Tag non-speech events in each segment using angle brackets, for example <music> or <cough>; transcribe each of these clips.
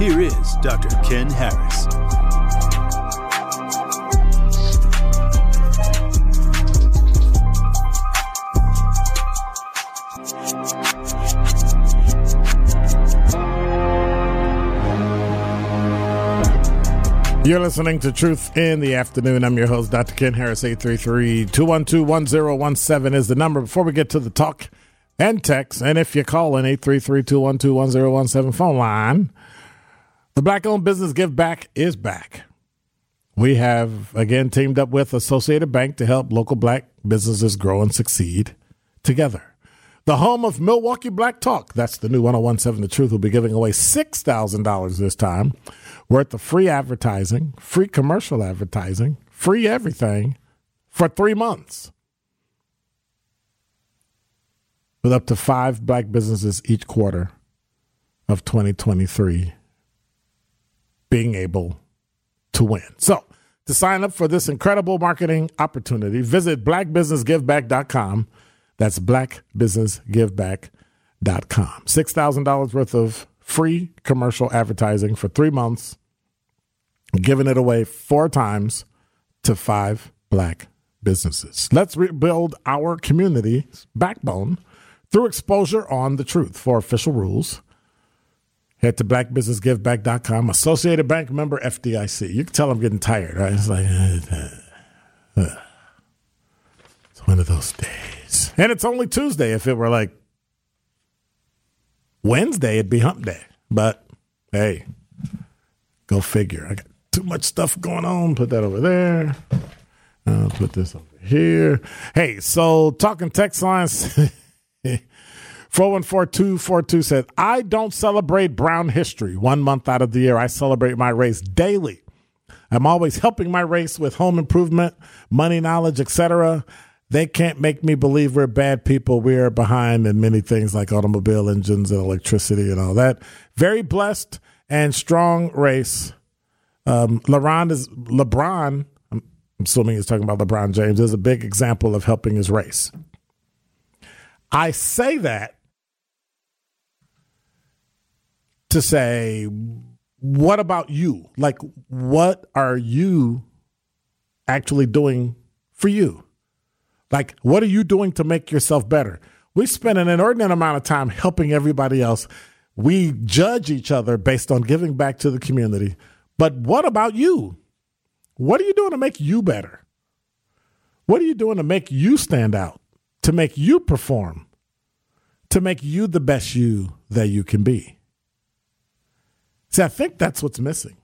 here is Dr. Ken Harris. You're listening to Truth in the Afternoon. I'm your host, Dr. Ken Harris. 833 212 1017 is the number. Before we get to the talk and text, and if you call in 833 212 1017 phone line, the Black owned business Give Back is back. We have again teamed up with Associated Bank to help local black businesses grow and succeed together. The home of Milwaukee Black Talk, that's the new 1017 The Truth, will be giving away $6,000 this time worth of free advertising, free commercial advertising, free everything for three months. With up to five black businesses each quarter of 2023 being able to win. So, to sign up for this incredible marketing opportunity, visit blackbusinessgiveback.com. That's blackbusinessgiveback.com. $6,000 worth of free commercial advertising for three months, giving it away four times to five black businesses. Let's rebuild our community's backbone through exposure on the truth. For official rules, head to blackbusinessgiveback.com. Associated Bank member FDIC. You can tell I'm getting tired, right? It's like, uh, uh, it's one of those days. And it's only Tuesday. If it were like Wednesday, it'd be hump day. But hey, go figure. I got too much stuff going on. Put that over there. I'll put this over here. Hey, so talking text lines. <laughs> 414242 said, I don't celebrate brown history one month out of the year. I celebrate my race daily. I'm always helping my race with home improvement, money knowledge, etc. They can't make me believe we're bad people. We are behind in many things like automobile engines and electricity and all that. Very blessed and strong race. Um, LeBron is LeBron. I'm assuming he's talking about LeBron James. Is a big example of helping his race. I say that to say, what about you? Like, what are you actually doing for you? Like, what are you doing to make yourself better? We spend an inordinate amount of time helping everybody else. We judge each other based on giving back to the community. But what about you? What are you doing to make you better? What are you doing to make you stand out, to make you perform, to make you the best you that you can be? See, I think that's what's missing.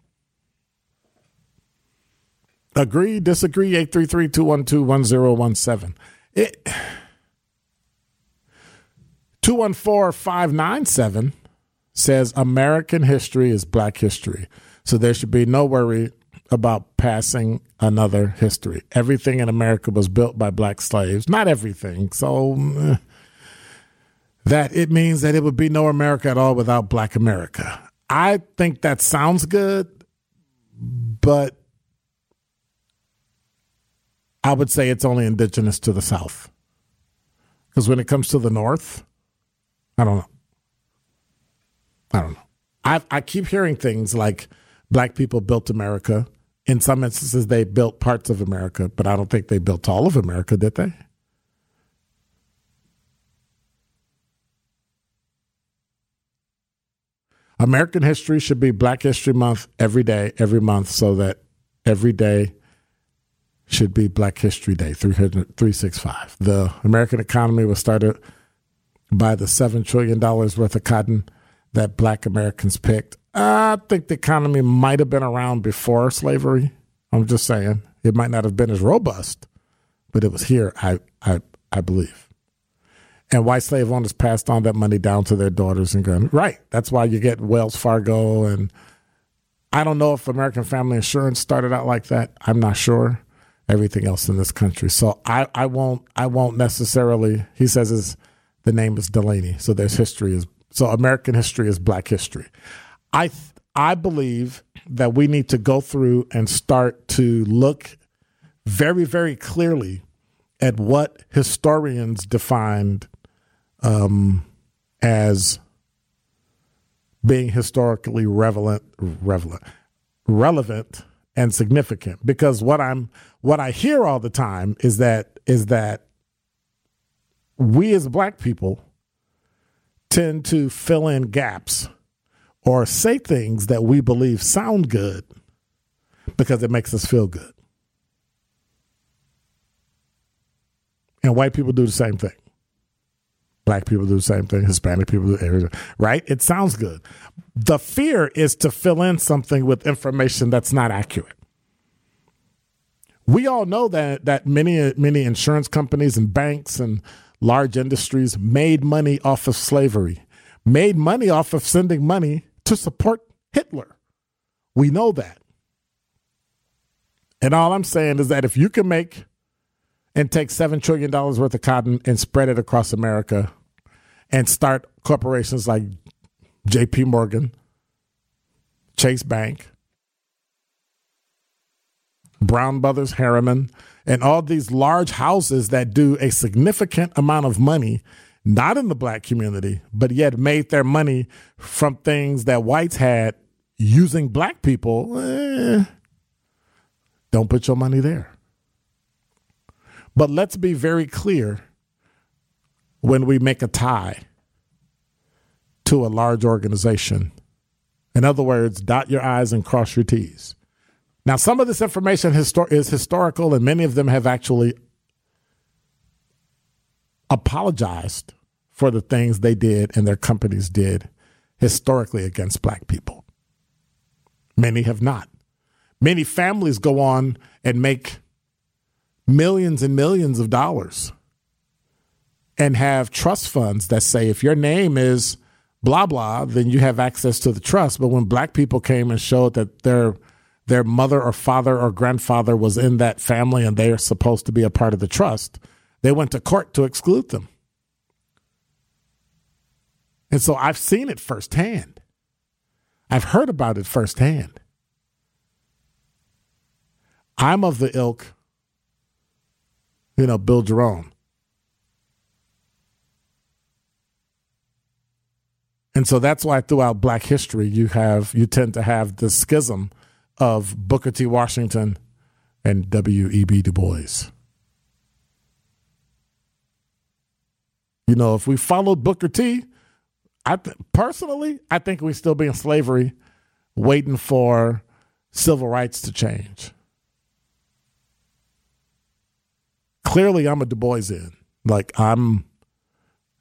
Agree, disagree, 833 212 1017. 214 597 says American history is black history. So there should be no worry about passing another history. Everything in America was built by black slaves. Not everything. So eh, that it means that it would be no America at all without black America. I think that sounds good, but I would say it's only indigenous to the South. Because when it comes to the North, I don't know. I don't know. I I keep hearing things like black people built America. In some instances, they built parts of America, but I don't think they built all of America, did they? American history should be Black History Month every day, every month, so that every day should be Black History Day, 365. The American economy was started by the $7 trillion worth of cotton that black Americans picked. I think the economy might have been around before slavery. I'm just saying. It might not have been as robust, but it was here, I, I, I believe. And white slave owners passed on that money down to their daughters and grand. Right. That's why you get Wells Fargo. And I don't know if American Family Insurance started out like that. I'm not sure. Everything else in this country. So I, I won't I won't necessarily he says his the name is Delaney. So there's history is so American history is black history. I I believe that we need to go through and start to look very, very clearly at what historians defined um, as being historically relevant, relevant, relevant and significant. Because what I'm, what I hear all the time is that is that we as black people tend to fill in gaps or say things that we believe sound good because it makes us feel good. And white people do the same thing. Black people do the same thing. Hispanic people do everything. Right? It sounds good. The fear is to fill in something with information that's not accurate. We all know that that many many insurance companies and banks and large industries made money off of slavery, made money off of sending money to support Hitler. We know that. And all I'm saying is that if you can make and take $7 trillion worth of cotton and spread it across America and start corporations like JP Morgan, Chase Bank, Brown Brothers, Harriman, and all these large houses that do a significant amount of money, not in the black community, but yet made their money from things that whites had using black people. Eh, don't put your money there. But let's be very clear when we make a tie to a large organization. In other words, dot your I's and cross your T's. Now, some of this information histor- is historical, and many of them have actually apologized for the things they did and their companies did historically against black people. Many have not. Many families go on and make millions and millions of dollars and have trust funds that say if your name is blah blah, then you have access to the trust. But when black people came and showed that their their mother or father or grandfather was in that family and they are supposed to be a part of the trust, they went to court to exclude them. And so I've seen it firsthand. I've heard about it firsthand. I'm of the ilk you know, build your own. And so that's why throughout black history you have you tend to have the schism of Booker T. Washington and W.E.B. Du Bois. You know, if we followed Booker T, I th- personally, I think we'd still be in slavery, waiting for civil rights to change. Clearly I'm a Du Boisian. Like I'm,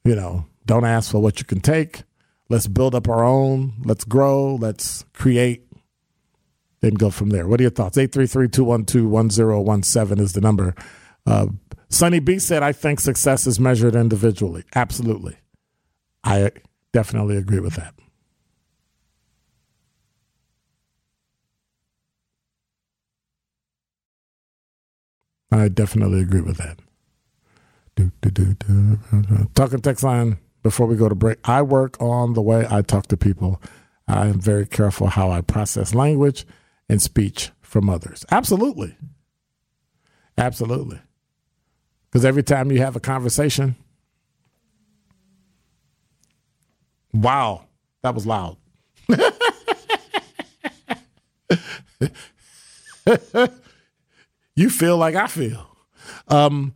you know, don't ask for what you can take. Let's build up our own. Let's grow. Let's create. Then go from there. What are your thoughts? 833-212-1017 is the number. Uh, Sunny B said, I think success is measured individually. Absolutely. I definitely agree with that. I definitely agree with that. Do, do, do, Talking text line before we go to break. I work on the way I talk to people. I am very careful how I process language and speech from others. Absolutely. Absolutely. Because every time you have a conversation, wow, that was loud. <laughs> you feel like I feel. Um,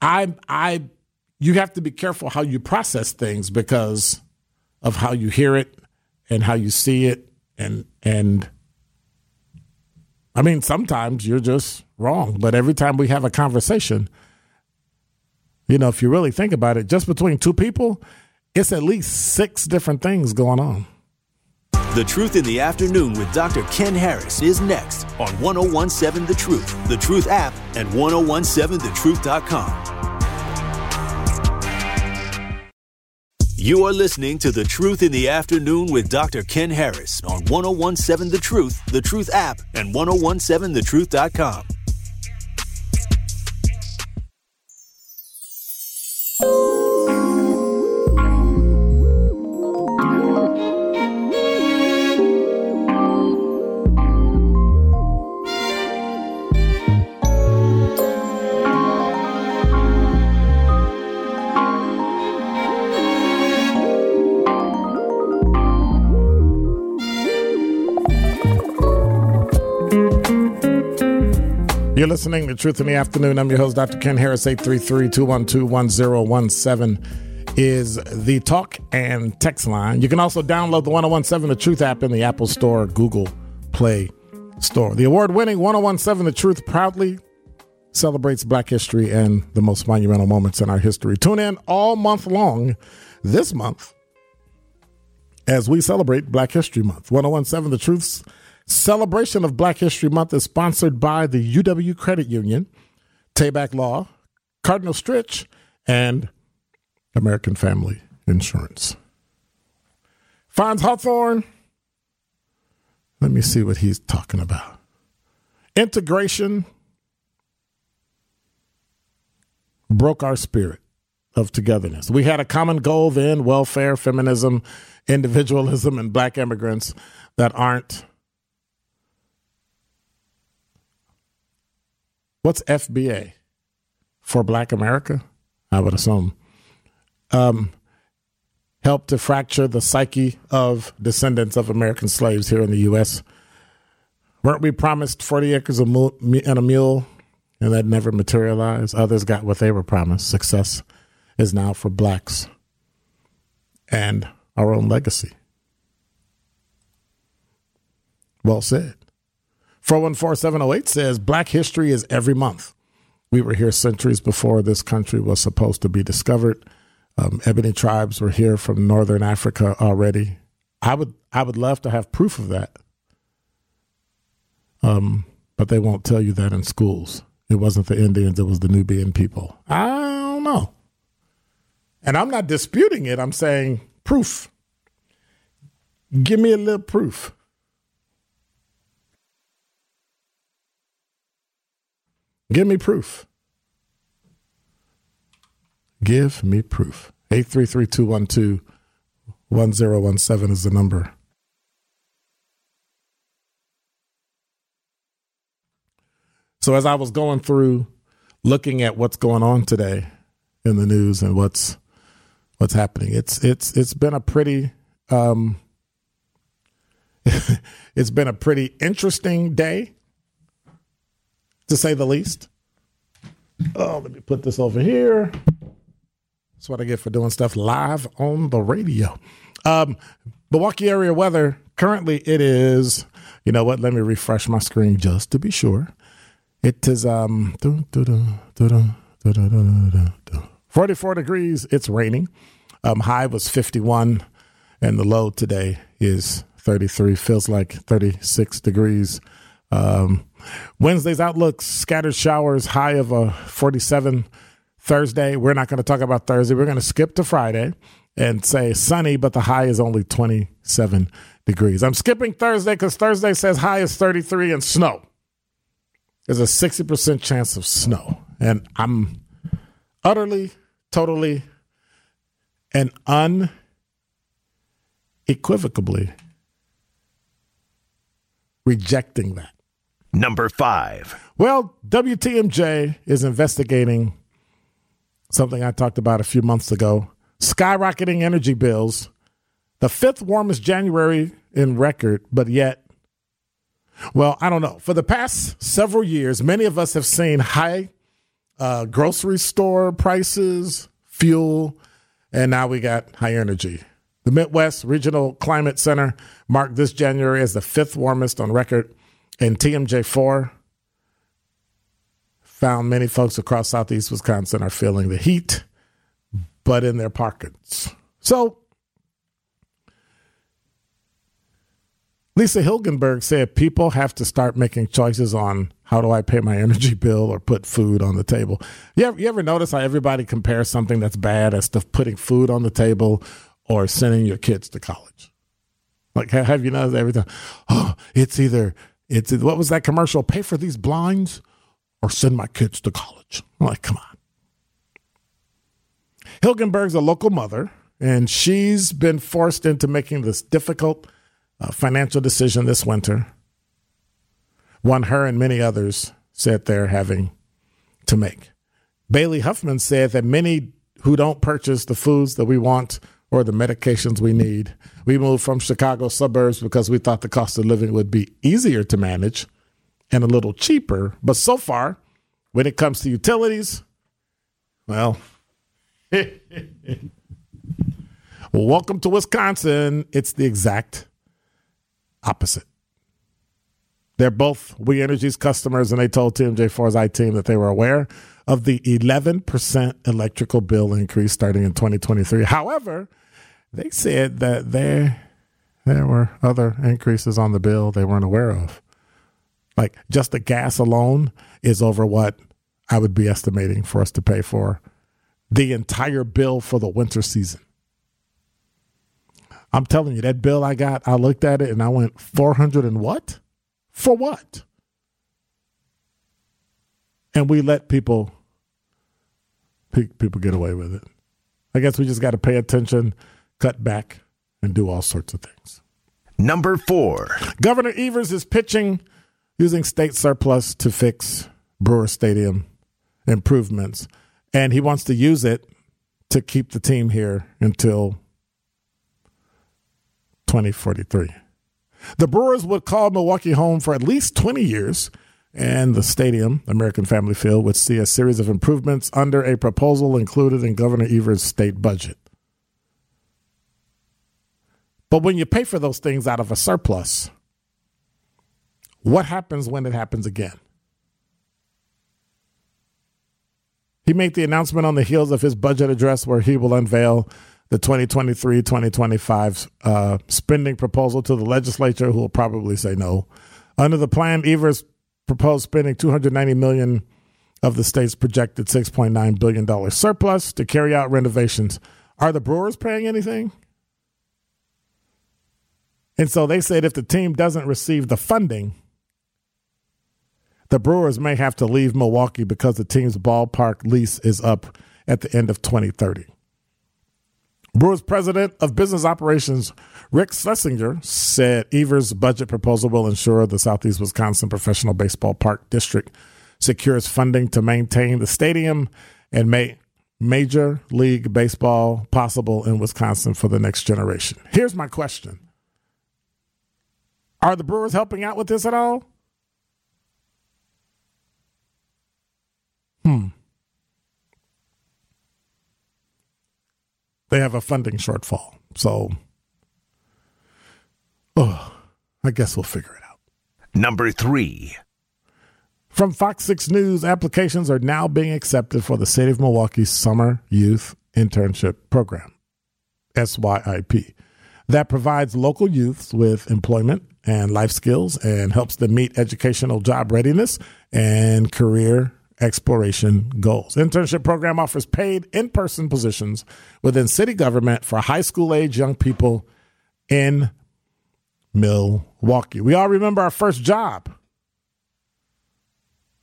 I, I, you have to be careful how you process things because of how you hear it and how you see it, and and. I mean, sometimes you're just wrong, but every time we have a conversation, you know, if you really think about it, just between two people, it's at least six different things going on. The Truth in the Afternoon with Dr. Ken Harris is next on 1017 The Truth, The Truth app, and 1017thetruth.com. You are listening to The Truth in the Afternoon with Dr. Ken Harris on 1017 The Truth, The Truth app, and 1017thetruth.com. listening to Truth in the Afternoon. I'm your host, Dr. Ken Harris. 833 212 1017 is the talk and text line. You can also download the 1017 The Truth app in the Apple Store, Google Play Store. The award winning 1017 The Truth proudly celebrates Black history and the most monumental moments in our history. Tune in all month long this month as we celebrate Black History Month. 1017 The Truth's celebration of Black History Month is sponsored by the UW Credit Union, Tayback Law, Cardinal Stritch, and American Family Insurance. Fonz Hawthorne, let me see what he's talking about. Integration broke our spirit of togetherness. We had a common goal then welfare, feminism, individualism, and black immigrants that aren't What's FBA for Black America? I would assume. Um, help to fracture the psyche of descendants of American slaves here in the U.S. Weren't we promised 40 acres of and a mule, and that never materialized? Others got what they were promised. Success is now for blacks and our own legacy. Well said. 414708 says Black history is every month. We were here centuries before this country was supposed to be discovered. Um, ebony tribes were here from northern Africa already. I would I would love to have proof of that. Um, but they won't tell you that in schools. It wasn't the Indians, it was the Nubian people. I don't know. And I'm not disputing it. I'm saying proof. Give me a little proof. Give me proof. Give me proof. 833 1017 is the number. So as I was going through looking at what's going on today in the news and what's what's happening, it's it's it's been a pretty um, <laughs> it's been a pretty interesting day to say the least. Oh, let me put this over here. That's what I get for doing stuff live on the radio. Um, Milwaukee area weather currently it is. You know what? Let me refresh my screen just to be sure. It is um 44 degrees. It's raining. Um, high was 51, and the low today is 33. Feels like 36 degrees. Um, Wednesday's outlook scattered showers, high of a 47. Thursday, we're not going to talk about Thursday. We're going to skip to Friday and say sunny, but the high is only 27 degrees. I'm skipping Thursday because Thursday says high is 33 and snow. There's a 60% chance of snow. And I'm utterly, totally, and unequivocally rejecting that. Number five. Well, WTMJ is investigating something I talked about a few months ago skyrocketing energy bills. The fifth warmest January in record, but yet, well, I don't know. For the past several years, many of us have seen high uh, grocery store prices, fuel, and now we got high energy. The Midwest Regional Climate Center marked this January as the fifth warmest on record, and TMJ4 found many folks across southeast Wisconsin are feeling the heat, but in their pockets. So, Lisa Hilgenberg said people have to start making choices on how do I pay my energy bill or put food on the table. You ever, you ever notice how everybody compares something that's bad as to putting food on the table or sending your kids to college? Like, have you noticed every time? Oh, it's either, it's, what was that commercial? Pay for these blinds or send my kids to college. I'm like, come on. Hilgenberg's a local mother, and she's been forced into making this difficult uh, financial decision this winter one her and many others said they're having to make. Bailey Huffman said that many who don't purchase the foods that we want or the medications we need, we moved from Chicago suburbs because we thought the cost of living would be easier to manage and a little cheaper. But so far, when it comes to utilities, well, <laughs> welcome to Wisconsin. It's the exact opposite. They're both We Energies customers, and they told TMJ4's I team that they were aware of the 11% electrical bill increase starting in 2023. However, they said that there, there were other increases on the bill they weren't aware of. Like just the gas alone is over what I would be estimating for us to pay for the entire bill for the winter season. I'm telling you, that bill I got, I looked at it and I went, 400 and what? For what? And we let people people get away with it. I guess we just got to pay attention, cut back, and do all sorts of things. Number four. Governor Evers is pitching using state surplus to fix Brewer Stadium improvements, and he wants to use it to keep the team here until 2043. The Brewers would call Milwaukee home for at least 20 years, and the stadium, American Family Field, would see a series of improvements under a proposal included in Governor Evers' state budget. But when you pay for those things out of a surplus, what happens when it happens again? He made the announcement on the heels of his budget address where he will unveil the 2023 2025 uh, spending proposal to the legislature, who will probably say no. Under the plan, Evers proposed spending 290 million of the state's projected 6.9 billion dollar surplus to carry out renovations. Are the Brewers paying anything? And so they said if the team doesn't receive the funding, the Brewers may have to leave Milwaukee because the team's ballpark lease is up at the end of 2030. Brewers president of business operations, Rick Schlesinger, said Evers' budget proposal will ensure the Southeast Wisconsin Professional Baseball Park District secures funding to maintain the stadium and make Major League Baseball possible in Wisconsin for the next generation. Here's my question Are the Brewers helping out with this at all? Hmm. they have a funding shortfall. So, oh, I guess we'll figure it out. Number three. From Fox 6 News, applications are now being accepted for the City of Milwaukee's Summer Youth Internship Program, SYIP, that provides local youths with employment and life skills and helps them meet educational job readiness and career exploration goals. Internship program offers paid in-person positions within city government for high school age young people in Milwaukee. We all remember our first job.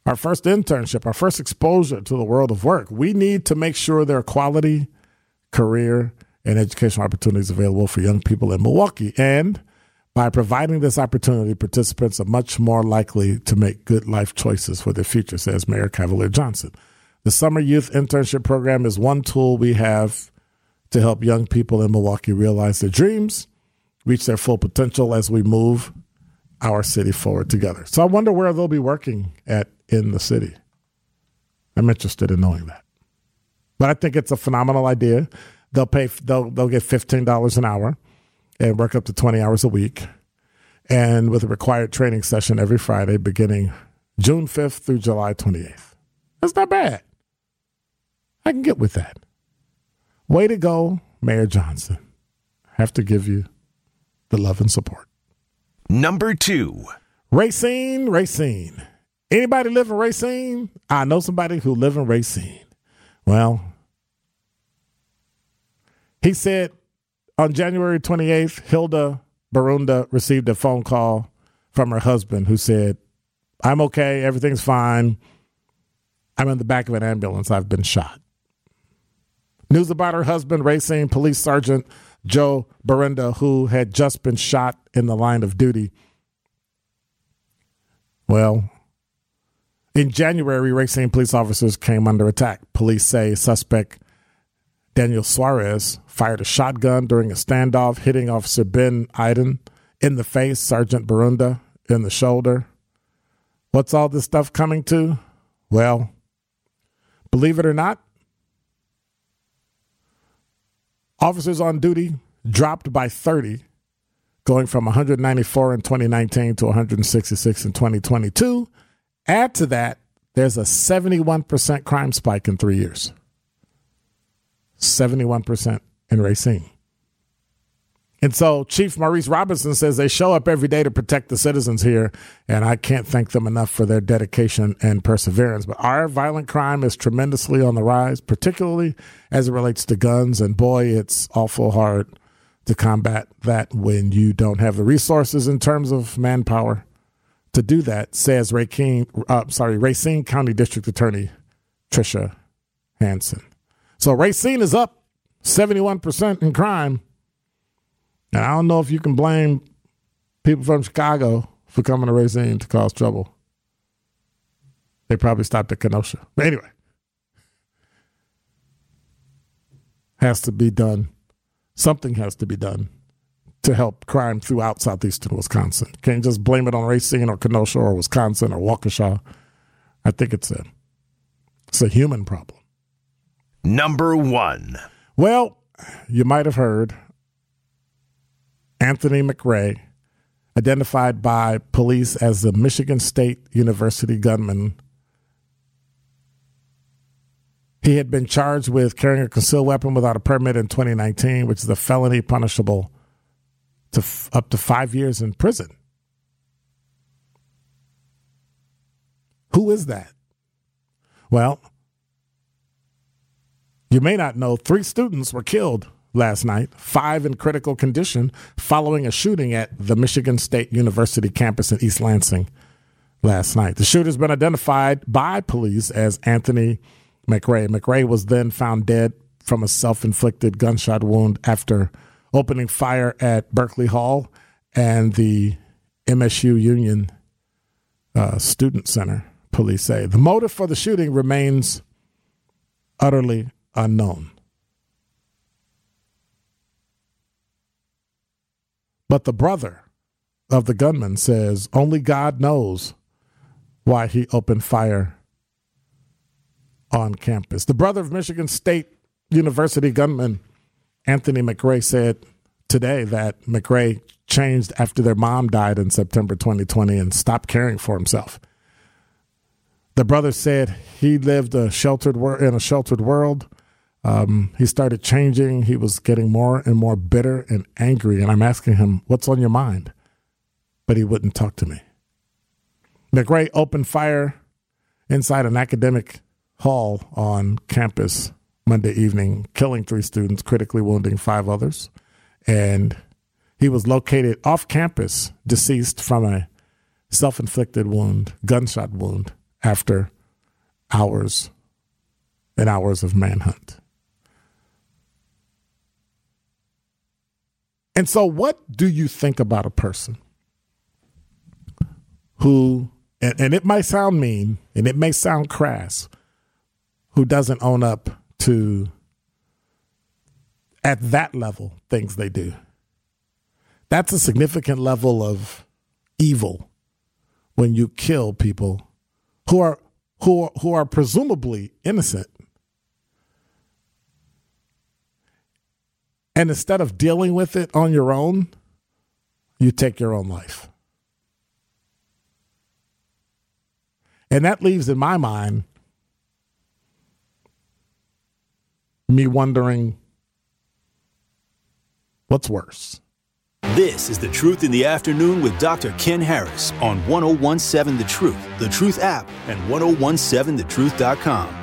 Our first internship, our first exposure to the world of work. We need to make sure there are quality career and educational opportunities available for young people in Milwaukee. And By providing this opportunity, participants are much more likely to make good life choices for their future, says Mayor Cavalier Johnson. The Summer Youth Internship Program is one tool we have to help young people in Milwaukee realize their dreams, reach their full potential as we move our city forward together. So I wonder where they'll be working at in the city. I'm interested in knowing that. But I think it's a phenomenal idea. They'll pay they'll they'll get fifteen dollars an hour and work up to twenty hours a week. And with a required training session every Friday beginning June fifth through July twenty eighth. That's not bad. I can get with that. Way to go, Mayor Johnson. Have to give you the love and support. Number two. Racine, Racine. Anybody live in Racine? I know somebody who live in Racine. Well, he said on January 28th, Hilda Barunda received a phone call from her husband who said, I'm okay, everything's fine. I'm in the back of an ambulance. I've been shot. News about her husband, Racine Police Sergeant Joe Barunda, who had just been shot in the line of duty. Well, in January, Racine police officers came under attack. Police say suspect Daniel Suarez fired a shotgun during a standoff, hitting Officer Ben Iden in the face, Sergeant Barunda in the shoulder. What's all this stuff coming to? Well, believe it or not, officers on duty dropped by 30, going from 194 in 2019 to 166 in 2022. Add to that, there's a 71% crime spike in three years. 71% in Racine. And so Chief Maurice Robinson says they show up every day to protect the citizens here, and I can't thank them enough for their dedication and perseverance. But our violent crime is tremendously on the rise, particularly as it relates to guns. And boy, it's awful hard to combat that when you don't have the resources in terms of manpower to do that, says Racine, uh, sorry, Racine County District Attorney Trisha Hanson. So Racine is up 71% in crime. And I don't know if you can blame people from Chicago for coming to Racine to cause trouble. They probably stopped at Kenosha. But anyway, has to be done. Something has to be done to help crime throughout southeastern Wisconsin. Can't just blame it on Racine or Kenosha or Wisconsin or Waukesha. I think it's a it's a human problem. Number one. Well, you might have heard Anthony McRae, identified by police as the Michigan State University gunman. He had been charged with carrying a concealed weapon without a permit in 2019, which is a felony punishable to f- up to five years in prison. Who is that? Well, you may not know three students were killed last night, five in critical condition, following a shooting at the Michigan State University campus in East Lansing last night. The shooter's been identified by police as Anthony McRae. McRae was then found dead from a self inflicted gunshot wound after opening fire at Berkey Hall and the MSU Union uh, Student Center, police say. The motive for the shooting remains utterly unknown. But the brother of the gunman says only God knows why he opened fire on campus. The brother of Michigan State University gunman Anthony McRae said today that McRae changed after their mom died in September 2020 and stopped caring for himself. The brother said he lived a sheltered wor- in a sheltered world um, he started changing. He was getting more and more bitter and angry. And I'm asking him, What's on your mind? But he wouldn't talk to me. McRae opened fire inside an academic hall on campus Monday evening, killing three students, critically wounding five others. And he was located off campus, deceased from a self inflicted wound, gunshot wound, after hours and hours of manhunt. And so, what do you think about a person who, and, and it might sound mean and it may sound crass, who doesn't own up to, at that level, things they do? That's a significant level of evil when you kill people who are who are, who are presumably innocent. And instead of dealing with it on your own, you take your own life. And that leaves in my mind me wondering what's worse. This is The Truth in the Afternoon with Dr. Ken Harris on 1017 The Truth, The Truth app, and 1017thetruth.com.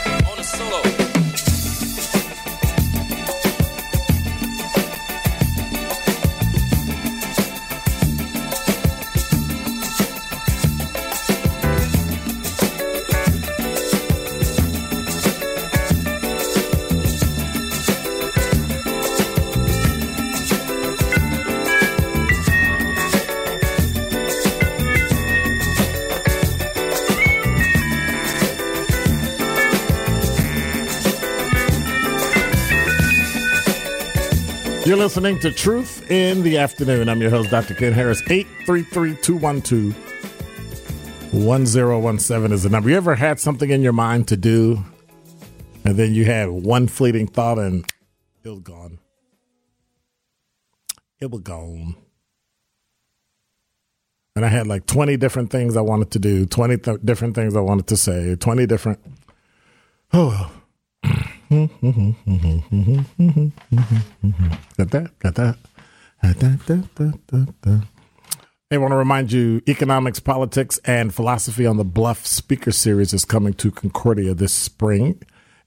listening to Truth in the Afternoon. I'm your host, Dr. Ken Harris. 833 212 1017 is the number. You ever had something in your mind to do, and then you had one fleeting thought and it was gone? It was gone. And I had like 20 different things I wanted to do, 20 th- different things I wanted to say, 20 different. <sighs> Oh, Da. I want to remind you economics, politics, and philosophy on the Bluff Speaker Series is coming to Concordia this spring.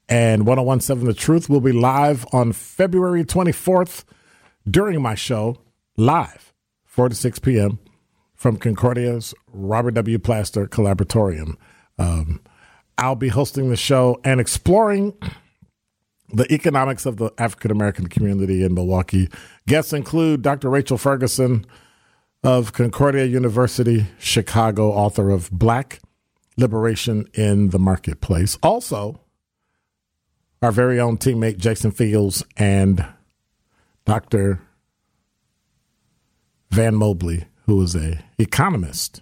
And 1017 The Truth will be live on February 24th during my show, live, 4 to 6 p.m. from Concordia's Robert W. Plaster Collaboratorium. Um, I'll be hosting the show and exploring the economics of the African American community in Milwaukee. Guests include Dr. Rachel Ferguson of Concordia University, Chicago, author of Black Liberation in the Marketplace. Also, our very own teammate Jason Fields and Dr. Van Mobley, who is a economist,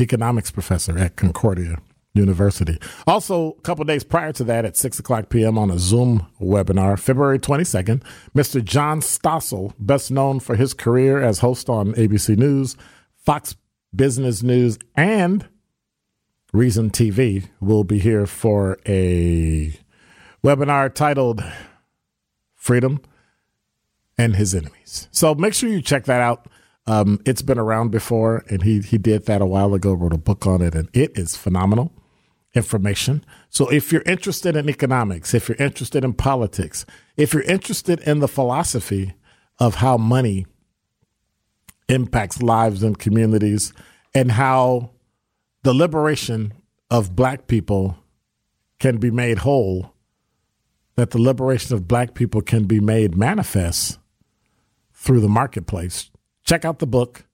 economics professor at Concordia University. Also, a couple days prior to that, at 6 o'clock p.m. on a Zoom webinar, February 22nd, Mr. John Stossel, best known for his career as host on ABC News, Fox Business News, and Reason TV, will be here for a webinar titled Freedom and His Enemies. So make sure you check that out. Um, it's been around before, and he he did that a while ago. Wrote a book on it, and it is phenomenal information. So if you're interested in economics, if you're interested in politics, if you're interested in the philosophy of how money impacts lives and communities, and how the liberation of black people can be made whole, that the liberation of black people can be made manifest through the marketplace check out the book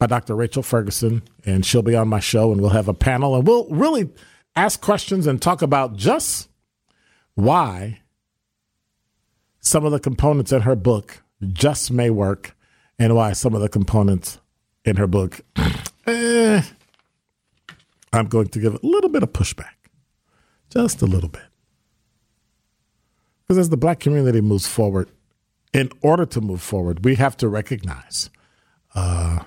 by Dr. Rachel Ferguson, and she'll be on my show, and we'll have a panel, and we'll really ask questions and talk about just why some of the components in her book just may work, and why some of the components in her book, <clears throat> eh, I'm going to give a little bit of pushback, just a little bit. Because as the black community moves forward, in order to move forward, we have to recognize uh,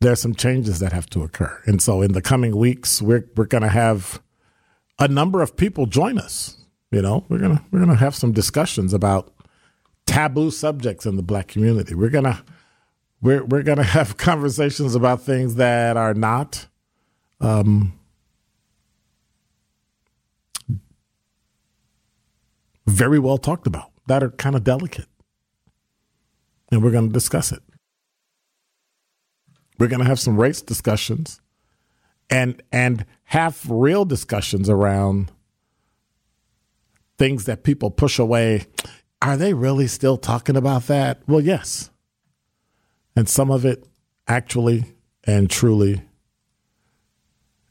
there's some changes that have to occur. And so in the coming weeks, we're, we're going to have a number of people join us. You know, we're going to we're going to have some discussions about taboo subjects in the black community. We're going to we're, we're going <laughs> to have conversations about things that are not um, very well talked about that are kind of delicate. And we're going to discuss it. We're going to have some race discussions and and have real discussions around things that people push away. Are they really still talking about that? Well, yes. And some of it actually and truly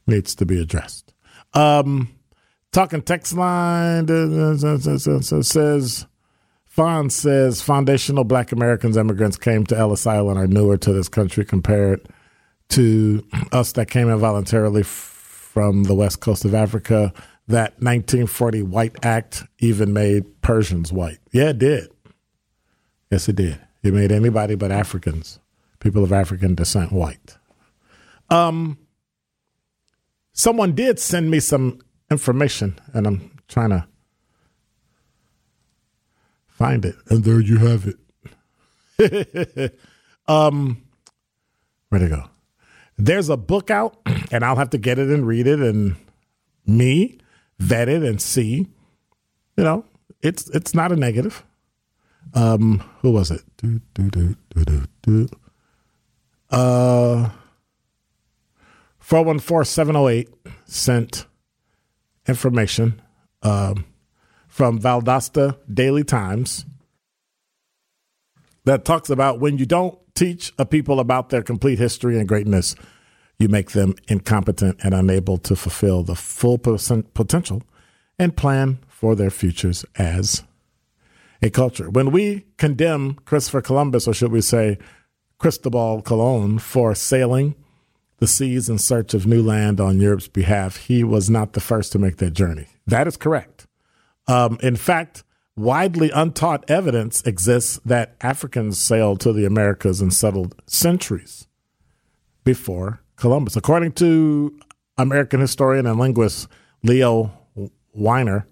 needs to be addressed. Um, talking text line says, Fawn says foundational black Americans, immigrants came to Ellis Island are newer to this country compared to us that came in voluntarily from the west coast of Africa. That 1940 White Act even made Persians white. Yeah, it did. Yes, it did. It made anybody but Africans, people of African descent, white. Um, someone did send me some information, and I'm trying to find it. And there you have it. <laughs> um, where'd it go? There's a book out, <clears throat> and I'll have to get it and read it, and me vet it and see. You know, it's it's not a negative. Um, who was it? Do, do, do, do, do, do. Uh, 414 sent information um, from Valdosta Daily Times that talks about when you don't teach a people about their complete history and greatness, you make them incompetent and unable to fulfill the full potential and plan for their futures as a culture. When we condemn Christopher Columbus, or should we say Cristobal Colon, for sailing the seas in search of new land on Europe's behalf, he was not the first to make that journey. That is correct. Um, in fact, widely untaught evidence exists that Africans sailed to the Americas and settled centuries before Columbus. According to American historian and linguist Leo Wiener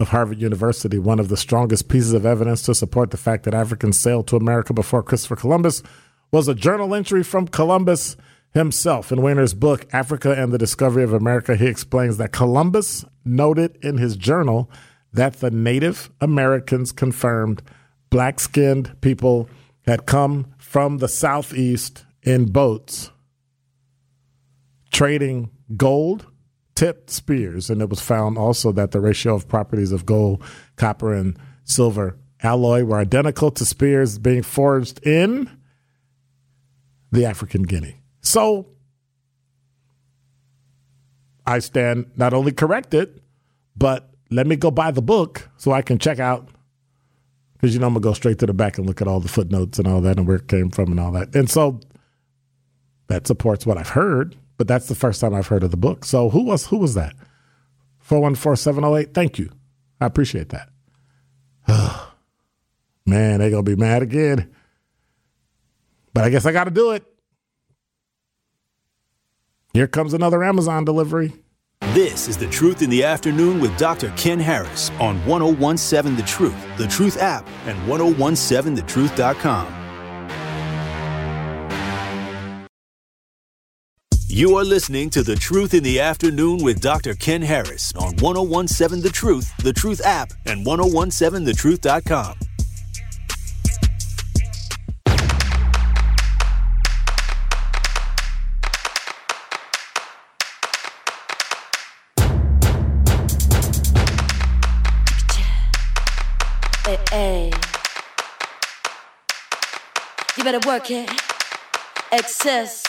of Harvard University, one of the strongest pieces of evidence to support the fact that Africans sailed to America before Christopher Columbus was a journal entry from Columbus himself. In Wiener's book, Africa and the Discovery of America, he explains that Columbus noted in his journal that the Native Americans confirmed black skinned people had come from the southeast in boats trading gold tipped spears. And it was found also that the ratio of properties of gold, copper, and silver alloy were identical to spears being forged in the African Guinea. So I stand not only corrected, but let me go buy the book so I can check out because you know I'm gonna go straight to the back and look at all the footnotes and all that and where it came from and all that. And so that supports what I've heard, but that's the first time I've heard of the book. So who was who was that? 414-708. Thank you. I appreciate that. <sighs> Man, they gonna be mad again. But I guess I gotta do it. Here comes another Amazon delivery. This is The Truth in the Afternoon with Dr. Ken Harris on 1017 The Truth, The Truth app, and 1017thetruth.com. You are listening to The Truth in the Afternoon with Dr. Ken Harris on 1017 The Truth, The Truth app, and 1017thetruth.com. You better work it. Excess.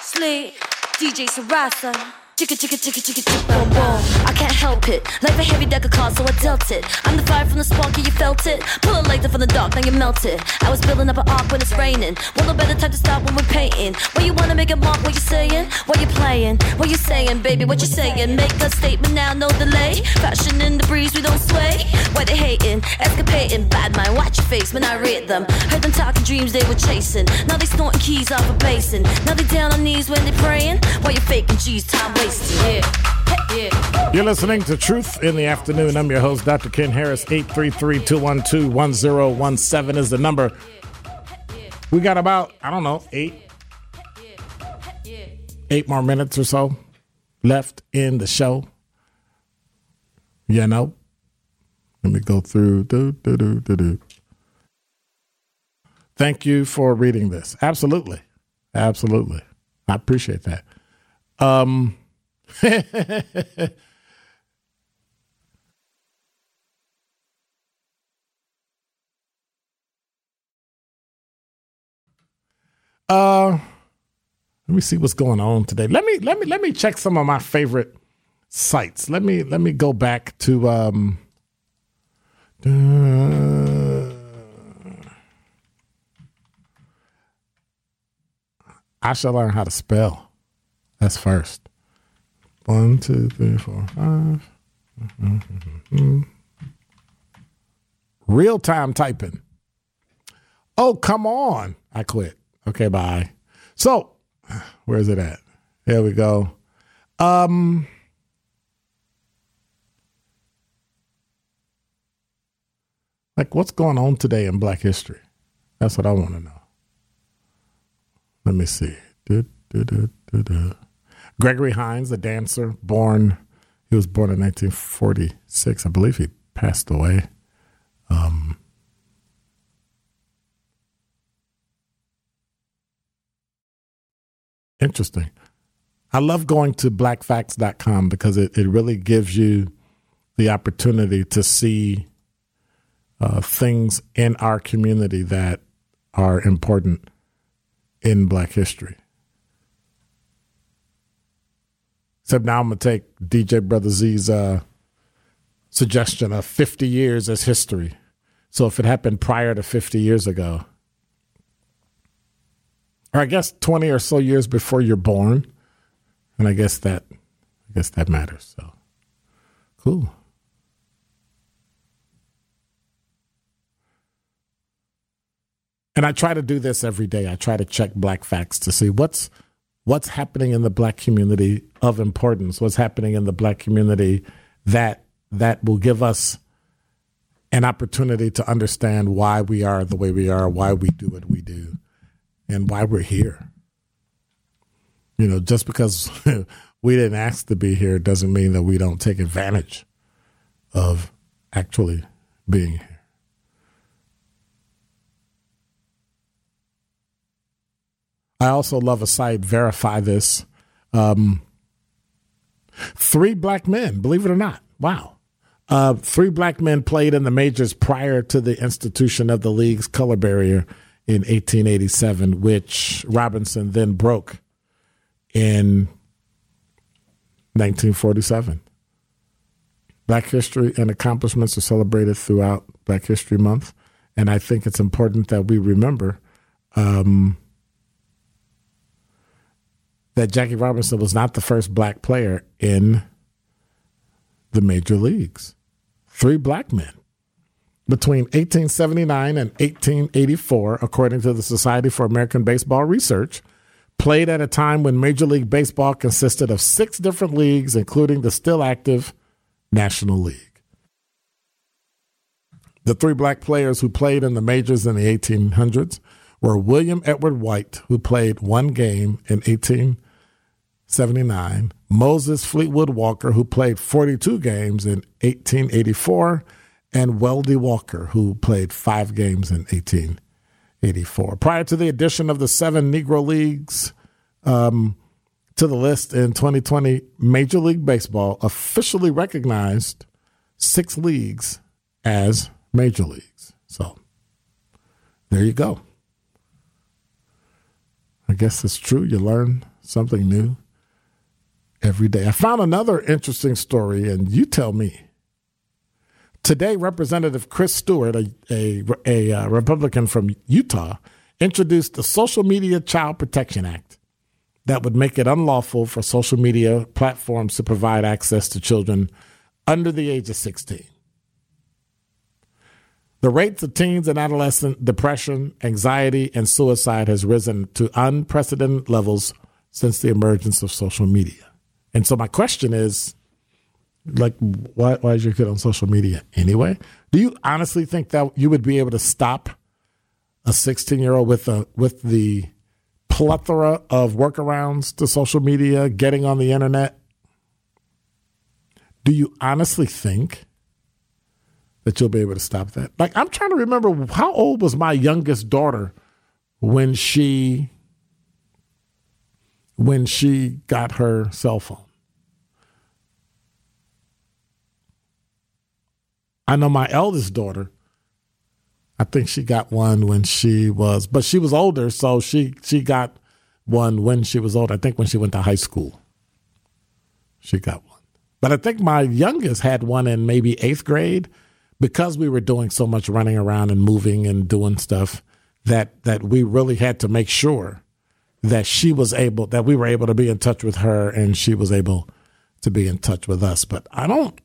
Sleep. DJ Sarasa. Chicka chicka chicka chicka chicka boom boom. I can't help it. Life a heavy deck of cards, so I dealt it. I'm the fire from the spark, yeah, you felt it. Pull a lighter from the dark, now you melt it. I was building up an arc when it's raining. Want no better time to stop when we're painting. When you wanna make a mark, what you saying? What you playing? What you saying, baby? What you saying? Make a statement now, no delay. Fashion in the breeze, we don't sway. Why they hating? Escapating. Bad mind, watch your face when I read them. Heard them talking dreams they were chasing. Now they snorting keys off a basin. Now they down on knees when they praying. Why you faking G's time wasting? You're listening to Truth in the Afternoon. I'm your host, Dr. Ken Harris. 833 212 1017 is the number. We got about, I don't know, eight, eight more minutes or so left in the show. You know, Let me go through. Do, do, do, do, do. Thank you for reading this. Absolutely. Absolutely. I appreciate that. Um, <laughs> uh let me see what's going on today. Let me let me let me check some of my favorite sites. Let me let me go back to um uh, I shall learn how to spell. That's first. One, two, three, four, five. Real time typing. Oh, come on. I quit. Okay, bye. So, where is it at? There we go. Um, like, what's going on today in Black history? That's what I want to know. Let me see. Du, du, du, Gregory Hines, a dancer, born, he was born in 1946. I believe he passed away. Um, interesting. I love going to blackfacts.com because it, it really gives you the opportunity to see uh, things in our community that are important in black history. Except now I'm to take DJ Brother Z's uh, suggestion of 50 years as history. So if it happened prior to 50 years ago, or I guess 20 or so years before you're born, and I guess that I guess that matters. So cool. And I try to do this every day. I try to check black facts to see what's what's happening in the black community of importance, what's happening in the black community that that will give us an opportunity to understand why we are the way we are, why we do what we do, and why we're here. You know, just because <laughs> we didn't ask to be here doesn't mean that we don't take advantage of actually being here. I also love a site, Verify This. Um, three black men, believe it or not. Wow. Uh, three black men played in the majors prior to the institution of the league's color barrier in 1887, which Robinson then broke in 1947. Black history and accomplishments are celebrated throughout Black History Month, and I think it's important that we remember um, that Jackie Robinson was not the first black player in the major leagues. Three black men. Between 1879 and 1884, according to the Society for American Baseball Research, played at a time when Major League Baseball consisted of six different leagues, including the still active National League. The three black players who played in the majors in the 1800s were William Edward White, who played one game in 1879, Moses Fleetwood Walker, who played 42 games in 1884, and Welday Walker, who played five games in 1884. Prior to the addition of the seven Negro Leagues um, to the list in 2020, Major League Baseball officially recognized six leagues as major leagues. So there you go. I guess it's true. You learn something new every day. I found another interesting story, and you tell me. Today, Representative Chris Stewart, a, a, a, uh, Republican from Utah, introduced the Social Media Child Protection Act that would make it unlawful for social media platforms to provide access to children under the age of 16. The rates of teens and adolescent depression, anxiety, and suicide has risen to unprecedented levels since the emergence of social media. And so my question is, like, why, why is your kid on social media anyway? Do you honestly think that you would be able to stop a 16 year old with a with the plethora of workarounds to social media, getting on the internet? Do you honestly think that you'll be able to stop that. Like I'm trying to remember how old was my youngest daughter when she when she got her cell phone. I know my eldest daughter. I think she got one when she was, but she was older, so she she got one when she was old. I think when she went to high school, she got one. But I think my youngest had one in maybe eighth grade because we were doing so much running around and moving and doing stuff that that we really had to make sure that she was able that we were able to be in touch with her and she was able to be in touch with us. But I don't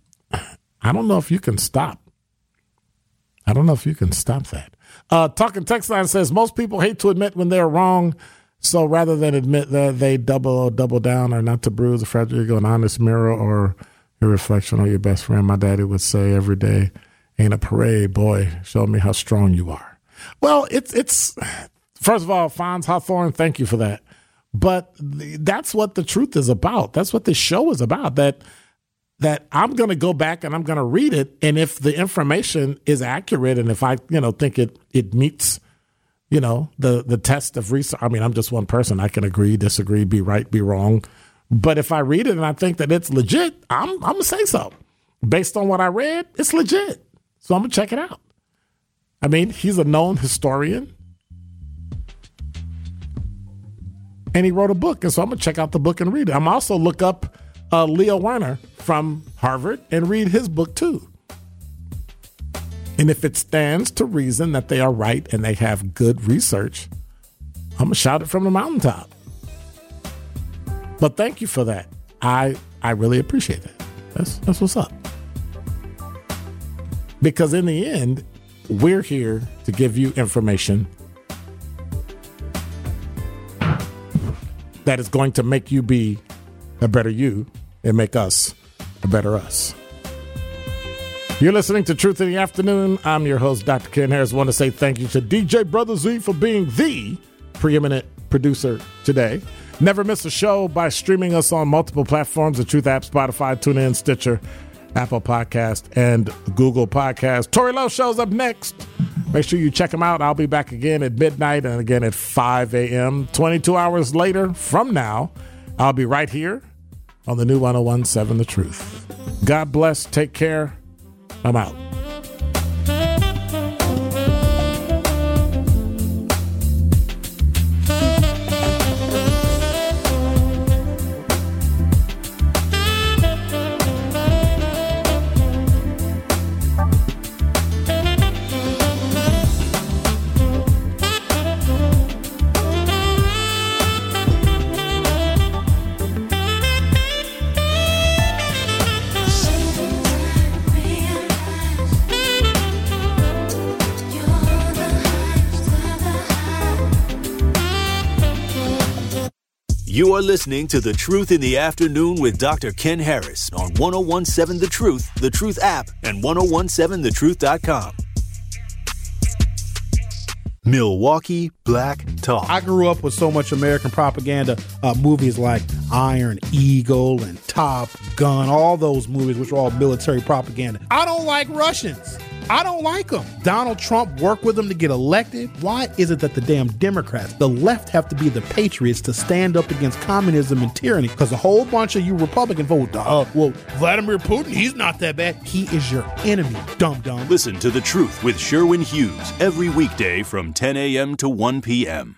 I don't know if you can stop. I don't know if you can stop that. Uh, Talking Text Line says most people hate to admit when they're wrong. So rather than admit that they double double down or not to bruise a fragile ego, an honest mirror or your reflection on your best friend, my daddy would say every day, ain't a parade, boy. Show me how strong you are. Well, it's it's first of all, Fonz Hawthorne, thank you for that. But that's what the truth is about. That's what this show is about. That that I'm going to go back and I'm going to read it, and if the information is accurate, and if I you know think it it meets you know the the test of research. I mean, I'm just one person. I can agree, disagree, be right, be wrong. But if I read it and I think that it's legit, I'm I'm gonna say so. Based on what I read, it's legit. So I'm gonna check it out. I mean, he's a known historian. And he wrote a book, and so I'm gonna check out the book and read it. I'm also look up uh, Leo Werner from Harvard and read his book too. And if it stands to reason that they are right and they have good research, I'm gonna shout it from the mountaintop. But thank you for that. I I really appreciate that. That's that's what's up. Because in the end, we're here to give you information that is going to make you be a better you and make us a better us. You're listening to Truth in the Afternoon. I'm your host, Dr. Ken Harris. Want to say thank you to DJ Brother Z for being the preeminent producer today. Never miss a show by streaming us on multiple platforms the Truth app, Spotify, TuneIn, Stitcher, Apple Podcast, and Google Podcast. Tori Lowe shows up next. Make sure you check him out. I'll be back again at midnight and again at 5 a.m. 22 hours later from now, I'll be right here on the new 1017 The Truth. God bless. Take care. I'm out. You are listening to The Truth in the Afternoon with Dr. Ken Harris on 1017 The Truth, The Truth app, and 1017thetruth.com. Milwaukee Black Talk. I grew up with so much American propaganda, uh, movies like Iron Eagle and Top Gun, all those movies, which are all military propaganda. I don't like Russians. I don't like them. Donald Trump worked with them to get elected. Why is it that the damn Democrats, the left, have to be the patriots to stand up against communism and tyranny? Because a whole bunch of you Republican vote, uh, well, Vladimir Putin, he's not that bad. He is your enemy, dumb dumb. Listen to The Truth with Sherwin Hughes every weekday from 10 a.m. to 1 p.m.